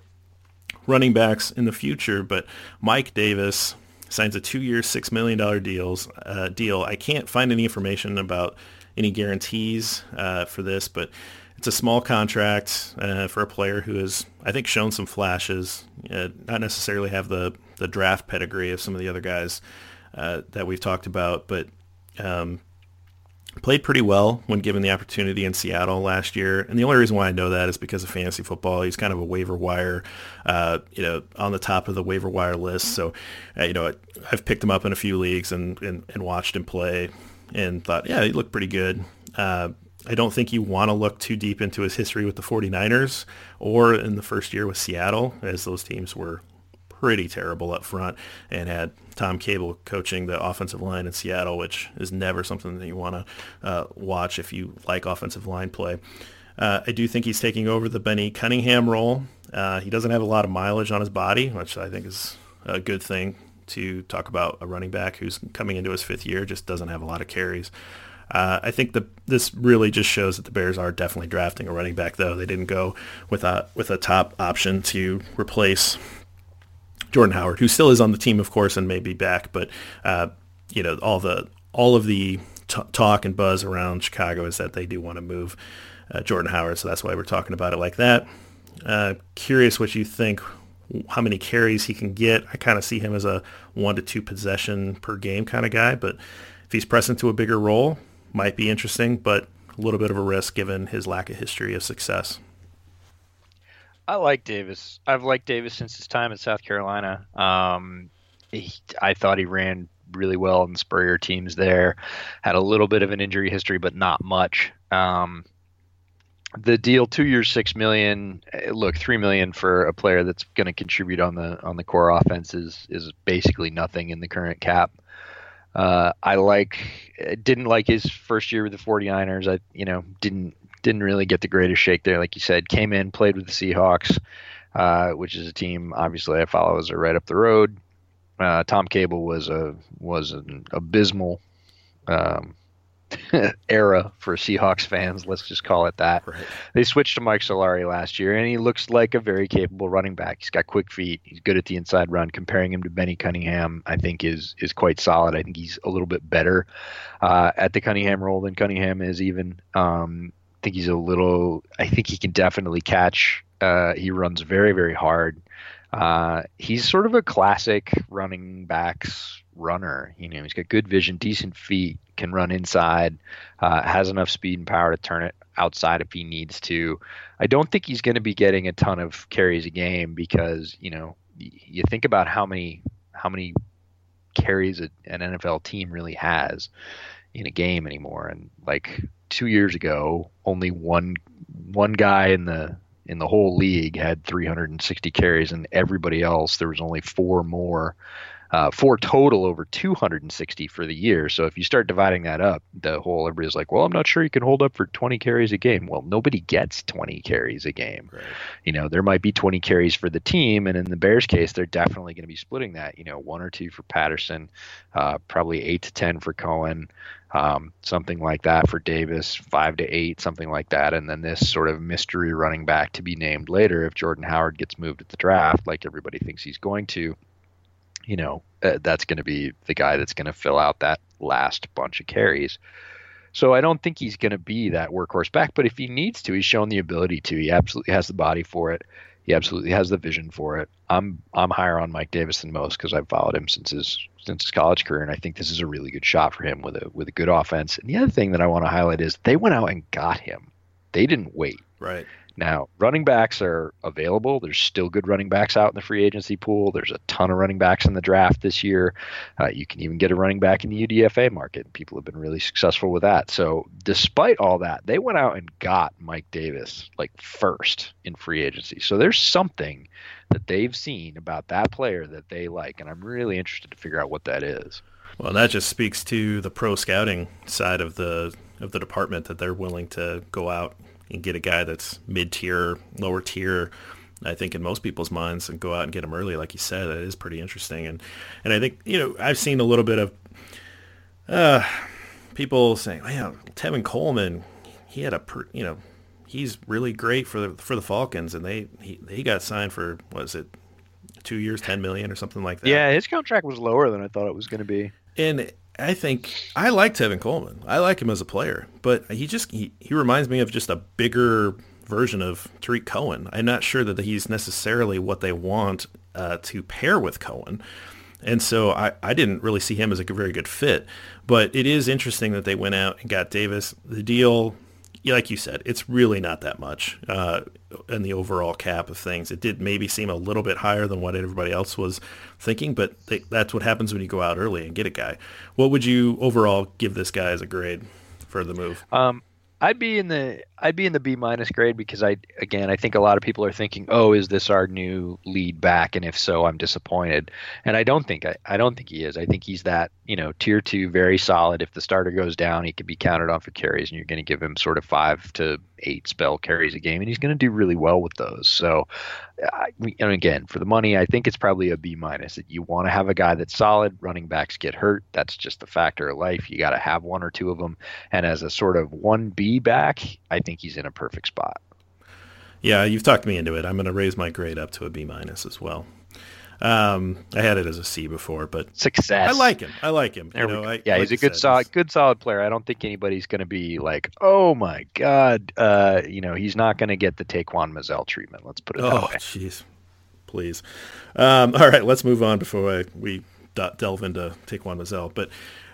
running backs in the future, but Mike Davis signs a two-year, $6 million deals, uh, deal. I can't find any information about any guarantees uh, for this, but it's a small contract uh, for a player who has, I think, shown some flashes, uh, not necessarily have the, the draft pedigree of some of the other guys uh, that we've talked about, but um, played pretty well when given the opportunity in Seattle last year. And the only reason why I know that is because of fantasy football. He's kind of a waiver wire, uh, you know, on the top of the waiver wire list. So, uh, you know, I've picked him up in a few leagues and, and, and watched him play and thought, yeah, he looked pretty good. Uh, I don't think you want to look too deep into his history with the 49ers or in the first year with Seattle, as those teams were pretty terrible up front and had Tom Cable coaching the offensive line in Seattle, which is never something that you want to uh, watch if you like offensive line play. Uh, I do think he's taking over the Benny Cunningham role. Uh, he doesn't have a lot of mileage on his body, which I think is a good thing to talk about a running back who's coming into his fifth year, just doesn't have a lot of carries. Uh, I think the this really just shows that the Bears are definitely drafting a running back, though they didn't go with a with a top option to replace Jordan Howard, who still is on the team, of course, and may be back. But uh, you know, all the all of the t- talk and buzz around Chicago is that they do want to move uh, Jordan Howard, so that's why we're talking about it like that. Uh, curious what you think. How many carries he can get? I kind of see him as a one to two possession per game kind of guy, but if he's pressed into a bigger role, might be interesting, but a little bit of a risk given his lack of history of success. I like Davis. I've liked Davis since his time at South Carolina. Um, he, I thought he ran really well in the Spurrier teams there. Had a little bit of an injury history, but not much. Um, the deal two years six million eh, look three million for a player that's going to contribute on the on the core offense is is basically nothing in the current cap uh, i like eh, didn't like his first year with the 49ers i you know didn't didn't really get the greatest shake there like you said came in played with the seahawks uh, which is a team obviously i follow as they're right up the road uh, tom cable was a was an abysmal um, era for Seahawks fans. Let's just call it that. Right. They switched to Mike Solari last year, and he looks like a very capable running back. He's got quick feet. He's good at the inside run. Comparing him to Benny Cunningham, I think is is quite solid. I think he's a little bit better uh, at the Cunningham role than Cunningham is. Even um, think he's a little. I think he can definitely catch. Uh, he runs very very hard. Uh, he's sort of a classic running backs runner. You know, he's got good vision, decent feet, can run inside, uh, has enough speed and power to turn it outside if he needs to. I don't think he's going to be getting a ton of carries a game because you know you think about how many how many carries an NFL team really has in a game anymore, and like two years ago, only one one guy in the in the whole league had 360 carries, and everybody else there was only four more uh, for total over 260 for the year. So if you start dividing that up, the whole everybody's like, well, I'm not sure you can hold up for 20 carries a game. Well, nobody gets 20 carries a game. Right. You know, there might be 20 carries for the team, and in the Bears case, they're definitely going to be splitting that. You know, one or two for Patterson, uh, probably eight to 10 for Cohen. Um, something like that for Davis, five to eight, something like that, and then this sort of mystery running back to be named later if Jordan Howard gets moved at the draft, like everybody thinks he's going to you know, uh, that's going to be the guy that's going to fill out that last bunch of carries. So I don't think he's going to be that workhorse back, but if he needs to, he's shown the ability to. He absolutely has the body for it. He absolutely has the vision for it. I'm I'm higher on Mike Davis than most because I've followed him since his since his college career, and I think this is a really good shot for him with a with a good offense. And the other thing that I want to highlight is they went out and got him. They didn't wait. Right. Now, running backs are available. There's still good running backs out in the free agency pool. There's a ton of running backs in the draft this year. Uh, you can even get a running back in the UDFA market. People have been really successful with that. So, despite all that, they went out and got Mike Davis like first in free agency. So, there's something that they've seen about that player that they like. And I'm really interested to figure out what that is. Well, that just speaks to the pro scouting side of the of the department that they're willing to go out and get a guy that's mid-tier, lower tier, I think in most people's minds, and go out and get him early, like you said, that is pretty interesting. And and I think you know I've seen a little bit of uh, people saying, "Man, Tevin Coleman, he had a you know he's really great for the for the Falcons, and they he, he got signed for was it two years, ten million or something like that." Yeah, his contract was lower than I thought it was going to be. And I think I like Tevin Coleman. I like him as a player, but he just he, he reminds me of just a bigger version of Tarik Cohen. I'm not sure that he's necessarily what they want uh, to pair with Cohen. And so I, I didn't really see him as a very good fit. But it is interesting that they went out and got Davis. The deal like you said, it's really not that much uh, in the overall cap of things. It did maybe seem a little bit higher than what everybody else was thinking, but they, that's what happens when you go out early and get a guy. What would you overall give this guy as a grade for the move? Um, I'd be in the I'd be in the B minus grade because I again I think a lot of people are thinking, oh, is this our new lead back? And if so, I'm disappointed. And I don't think I, I don't think he is. I think he's that you know tier two, very solid. If the starter goes down, he could be counted on for carries, and you're going to give him sort of five to eight spell carries a game, and he's going to do really well with those. So, I, and again, for the money, I think it's probably a B minus. That you want to have a guy that's solid. Running backs get hurt. That's just the factor of life. You got to have one or two of them. And as a sort of one B back, I think he's in a perfect spot. Yeah, you've talked me into it. I'm going to raise my grade up to a B minus as well. Um, I had it as a C before, but success. I like him. I like him. You know, I, yeah, like he's a good said, solid, good solid player. I don't think anybody's going to be like, oh my god, uh, you know, he's not going to get the Taquan Mizzell treatment. Let's put it oh, that way. jeez, please. Um, all right, let's move on before I, we delve into Taquan Mizzell. But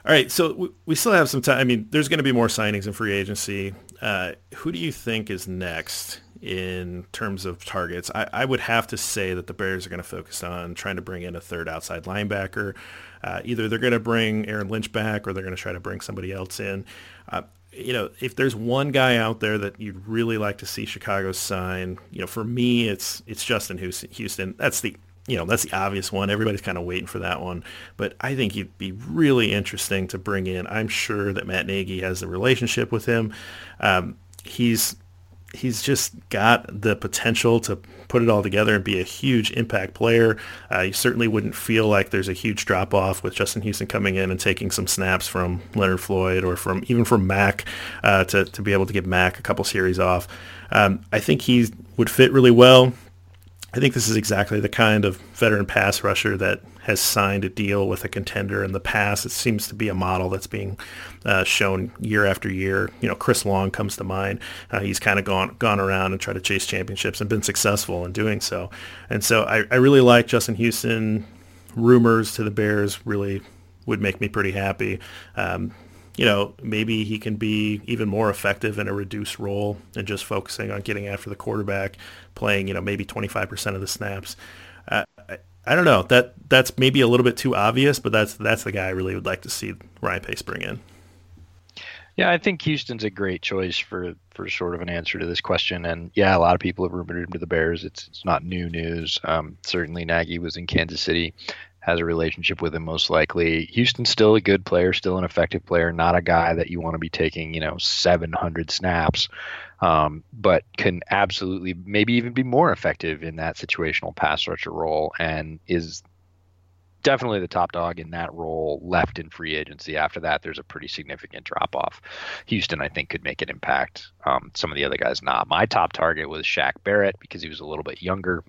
all right, so we, still have some time. I mean, there's going to be more signings in free agency. Uh, who do you think is next in terms of targets. I, I would have to say that the Bears are going to focus on trying to bring in a third outside linebacker. Uh, either they're going to bring Aaron Lynch back or they're going to try to bring somebody else in. Uh, you know, if there's one guy out there that you'd really like to see Chicago sign, you know, for me, it's it's Justin Houston. That's the you know, that's the obvious one. Everybody's kind of waiting for that one. But I think he'd be really interesting to bring in. I'm sure that Matt Nagy has a relationship with him. Um, he's he's just got the potential to put it all together and be a huge impact player. Uh, you certainly wouldn't feel like there's a huge drop off with Justin Houston coming in and taking some snaps from Leonard Floyd or from even from Mack uh, to to be able to give Mack a couple series off. Um, I think he would fit really well. I think this is exactly the kind of veteran pass rusher that has signed a deal with a contender in the past. It seems to be a model that's being uh, shown year after year. You know, Chris Long comes to mind. Uh, he's kind of gone gone around and tried to chase championships and been successful in doing so. And so I, I really like Justin Houston. Rumors to the Bears really would make me pretty happy. Um, you know, maybe he can be even more effective in a reduced role and just focusing on getting after the quarterback, playing, you know, maybe 25% of the snaps. Uh, I, I, don't know. That that's maybe a little bit too obvious, but that's that's the guy I really would like to see Ryan Pace bring in. Yeah, I think Houston's a great choice for for sort of an answer to this question. And yeah, a lot of people have rumored him to the Bears. It's it's not new news. Um, certainly, Nagy was in Kansas City has a relationship with him most likely. Houston's still a good player, still an effective player, not a guy that you want to be taking, you know, 700 snaps, um, but can absolutely maybe even be more effective in that situational pass rusher role and is definitely the top dog in that role left in free agency. After that, there's a pretty significant drop off. Houston, I think, could make an impact. Um, some of the other guys not. My top target was Shaq Barrett because he was a little bit younger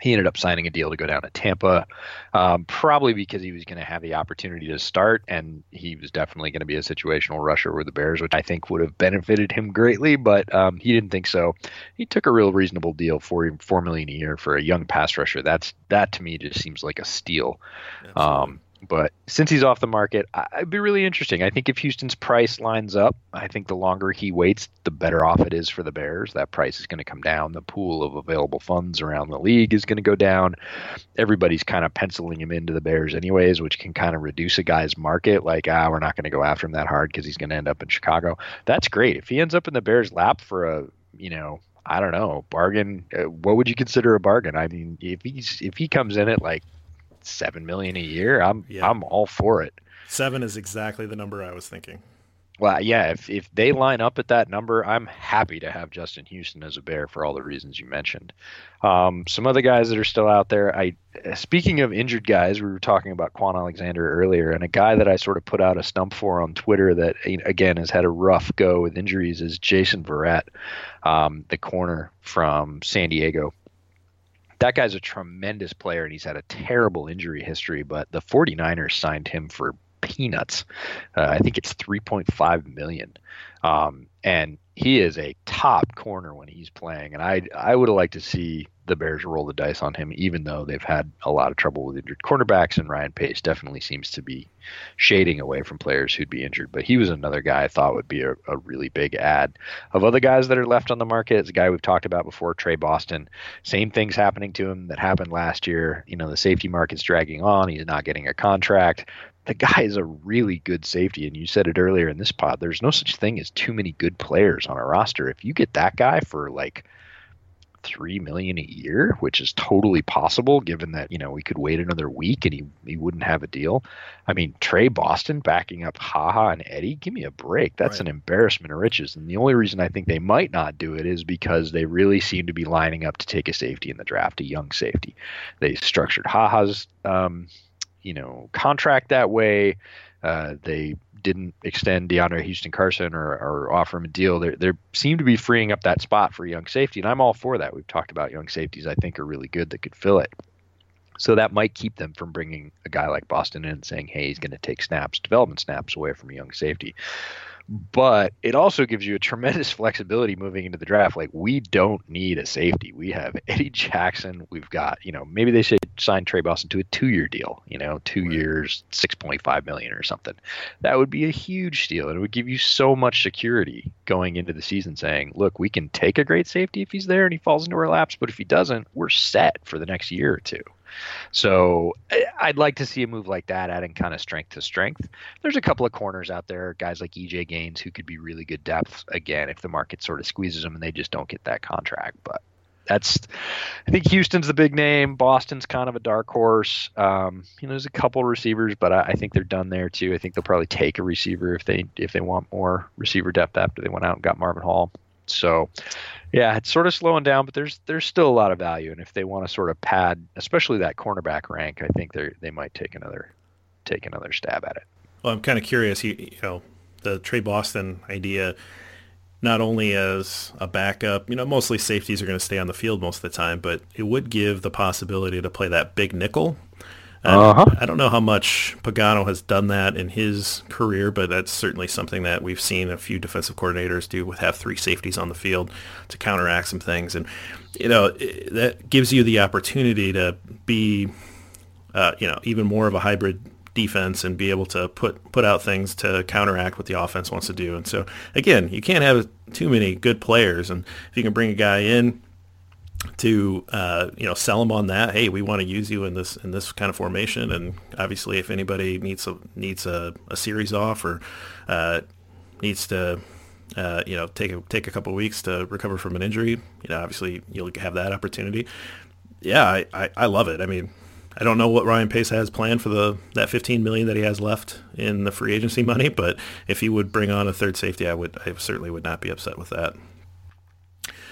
he ended up signing a deal to go down to Tampa, um, probably because he was going to have the opportunity to start, and he was definitely going to be a situational rusher with the Bears, which I think would have benefited him greatly. But um, he didn't think so. He took a real reasonable deal for four million a year for a young pass rusher. That's that to me just seems like a steal. Um, but since he's off the market, it'd be really interesting. I think if Houston's price lines up, I think the longer he waits, the better off it is for the Bears. That price is going to come down. The pool of available funds around the league is going to go down. Everybody's kind of penciling him into the Bears, anyways, which can kind of reduce a guy's market. Like, ah, we're not going to go after him that hard because he's going to end up in Chicago. That's great. If he ends up in the Bears' lap for a, you know, I don't know, bargain. Uh, what would you consider a bargain? I mean, if he's if he comes in at like seven million a year, I'm yeah. I'm all for it. Seven is exactly the number I was thinking. Well, yeah, if if they line up at that number, I'm happy to have Justin Houston as a bear for all the reasons you mentioned. Um, some other guys that are still out there. I speaking of injured guys, we were talking about Kwon Alexander earlier, and a guy that I sort of put out a stump for on Twitter that again has had a rough go with injuries is Jason Verrett, um, the corner from San Diego that guy's a tremendous player and he's had a terrible injury history, but the 49ers signed him for peanuts. Uh, I think it's 3.5 million. Um, and he is a top corner when he's playing. And I I would have liked to see the Bears roll the dice on him, even though they've had a lot of trouble with injured cornerbacks. And Ryan Pace definitely seems to be shading away from players who'd be injured. But he was another guy I thought would be a, a really big ad. Of other guys that are left on the market, it's a guy we've talked about before, Tre Boston. Same things happening to him that happened last year. You know, the safety market's dragging on. He's not getting a contract the guy is a really good safety. And you said it earlier in this pod. There's no such thing as too many good players on a roster. If you get that guy for like three million a year, which is totally possible given that, you know, we could wait another week and he, he wouldn't have a deal. I mean, Tre Boston backing up Haha and Eddie, give me a break. That's right. an embarrassment of riches. And the only reason I think they might not do it is because they really seem to be lining up to take a safety in the draft, a young safety. They structured Haha's um, you know contract that way. Uh, they didn't extend DeAndre Houston Carson or, or offer him a deal. there they seem to be freeing up that spot for young safety, and I'm all for that. We've talked about young safeties I think are really good that could fill it. So that might keep them from bringing a guy like Boston in and saying, "Hey, he's going to take snaps, development snaps away from a young safety." But it also gives you a tremendous flexibility moving into the draft. Like we don't need a safety. We have Eddie Jackson. We've got, you know, maybe they should sign Tre Boston to a two-year deal. You know, two right. years, six point five million or something. That would be a huge deal, and it would give you so much security going into the season. Saying, look, we can take a great safety if he's there and he falls into our laps, but if he doesn't, we're set for the next year or two. So I'd like to see a move like that, adding kind of strength to strength. There's a couple of corners out there, guys like EJ Gaines, who could be really good depth again if the market sort of squeezes them and they just don't get that contract. But that's, I think Houston's the big name. Boston's kind of a dark horse. Um, you know, there's a couple receivers, but I, I, think they're done there too. I think they'll probably take a receiver if they if they want more receiver depth after they went out and got Marvin Hall. So, yeah, it's sort of slowing down, but there's there's still a lot of value, and if they want to sort of pad, especially that cornerback rank, I think they they might take another take another stab at it. Well, I'm kind of curious. You, you know, the Tre Boston idea, not only as a backup, you know, mostly safeties are going to stay on the field most of the time, but it would give the possibility to play that big nickel uh-huh. I don't know how much Pagano has done that in his career, but that's certainly something that we've seen a few defensive coordinators do with have three safeties on the field to counteract some things. And, you know, that gives you the opportunity to be, uh, you know, even more of a hybrid defense and be able to put put out things to counteract what the offense wants to do. And so, again, you can't have too many good players. And if you can bring a guy in to uh, you know sell them on that. Hey, we want to use you in this in this kind of formation, and obviously, if anybody needs a needs a, a series off or uh, needs to uh, you know take a take a couple weeks to recover from an injury, you know, obviously you'll have that opportunity. Yeah, I, I, I love it. I mean, I don't know what Ryan Pace has planned for the that 15 million that he has left in the free agency money, but if he would bring on a third safety, I would I certainly would not be upset with that.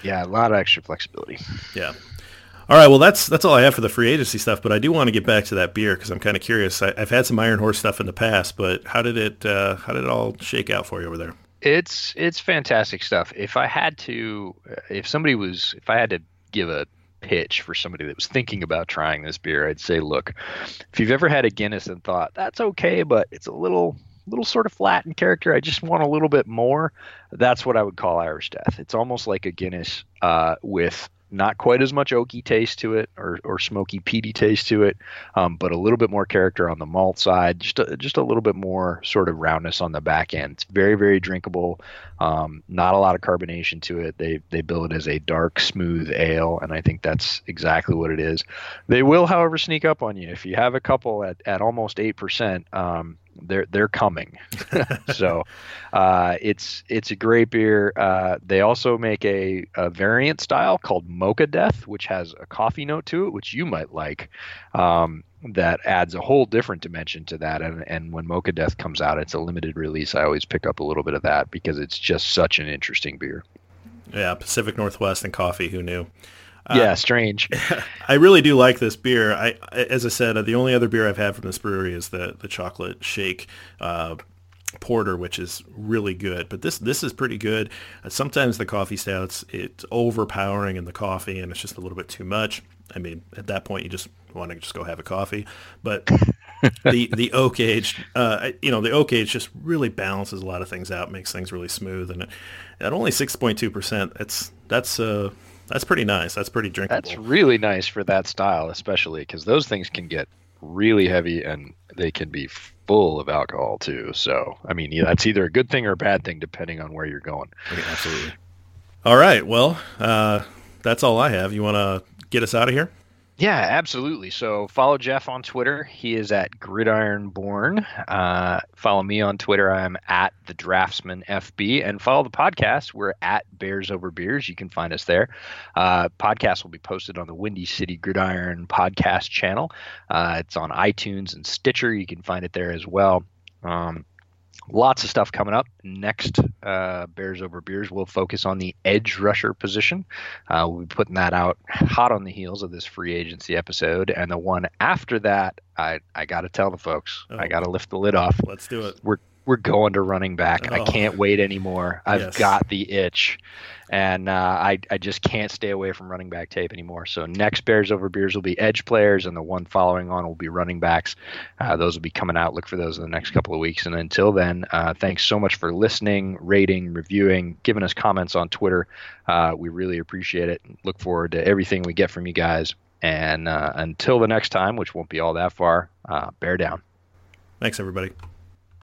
Yeah, a lot of extra flexibility. Yeah. All right, well that's that's all I have for the free agency stuff, but I do want to get back to that beer because I'm kind of curious. I, have had some Iron Horse stuff in the past, but how did it uh, how did it all shake out for you over there? It's it's fantastic stuff. If I had to, if somebody was, if I had to give a pitch for somebody that was thinking about trying this beer, I'd say, look, if you've ever had a Guinness and thought that's okay, but it's a little little sort of flat in character. I just want a little bit more. That's what I would call Irish Death. It's almost like a Guinness uh, with not quite as much oaky taste to it or, or smoky peaty taste to it, um, but a little bit more character on the malt side, just a, just a little bit more sort of roundness on the back end. It's very, very drinkable. Um, not a lot of carbonation to it. They they bill it as a dark, smooth ale, and I think that's exactly what it is. They will, however, sneak up on you if you have a couple at, at almost eight percent. Um, they're they're coming. so uh, it's it's a great beer. Uh, they also make a, a, variant style called Mocha Death, which has a coffee note to it, which you might like. Um, that adds a whole different dimension to that. And and when Mocha Death comes out, it's a limited release. I always pick up a little bit of that because it's just such an interesting beer. Yeah, Pacific Northwest and coffee. Who knew? Yeah, uh, strange. I really do like this beer. I, as I said, the only other beer I've had from this brewery is the the chocolate shake uh, porter, which is really good. But this this is pretty good. Uh, sometimes the coffee stouts it's overpowering in the coffee, and it's just a little bit too much. I mean, at that point, you just want to just go have a coffee. But the the oak age, uh, you know, the oak age just really balances a lot of things out, makes things really smooth, and at only six point two percent, it's that's uh that's pretty nice. That's pretty drinkable. That's really nice for that style, especially because those things can get really heavy and they can be full of alcohol too. So, I mean, yeah, that's either a good thing or a bad thing depending on where you're going. Okay, absolutely. All right. Well, uh, that's all I have. You want to get us out of here? Yeah, absolutely. So follow Jeff on Twitter. He is at Gridironborn. Uh, follow me on Twitter. I'm at the Draftsman FB, and follow the podcast. We're at Bears Over Beers. You can find us there. Uh, podcast will be posted on the Windy City Gridiron podcast channel. Uh, it's on iTunes and Stitcher. You can find it there as well. Um, lots of stuff coming up. Next, uh, Bears Over Beers will focus on the edge rusher position. Uh, we'll be putting that out hot on the heels of this free agency episode. And the one after that, I, I got to tell the folks, oh. I got to lift the lid off. Let's do it. We're we're going to running back. Oh. I can't wait anymore. I've yes. got the itch, and uh, I I just can't stay away from running back tape anymore. So next Bears over Beers will be edge players, and the one following on will be running backs. Uh, those will be coming out. Look for those in the next couple of weeks. And until then, uh, thanks so much for listening, rating, reviewing, giving us comments on Twitter. Uh, we really appreciate it. Look forward to everything we get from you guys. And uh, until the next time, which won't be all that far, uh, bear down. Thanks, everybody.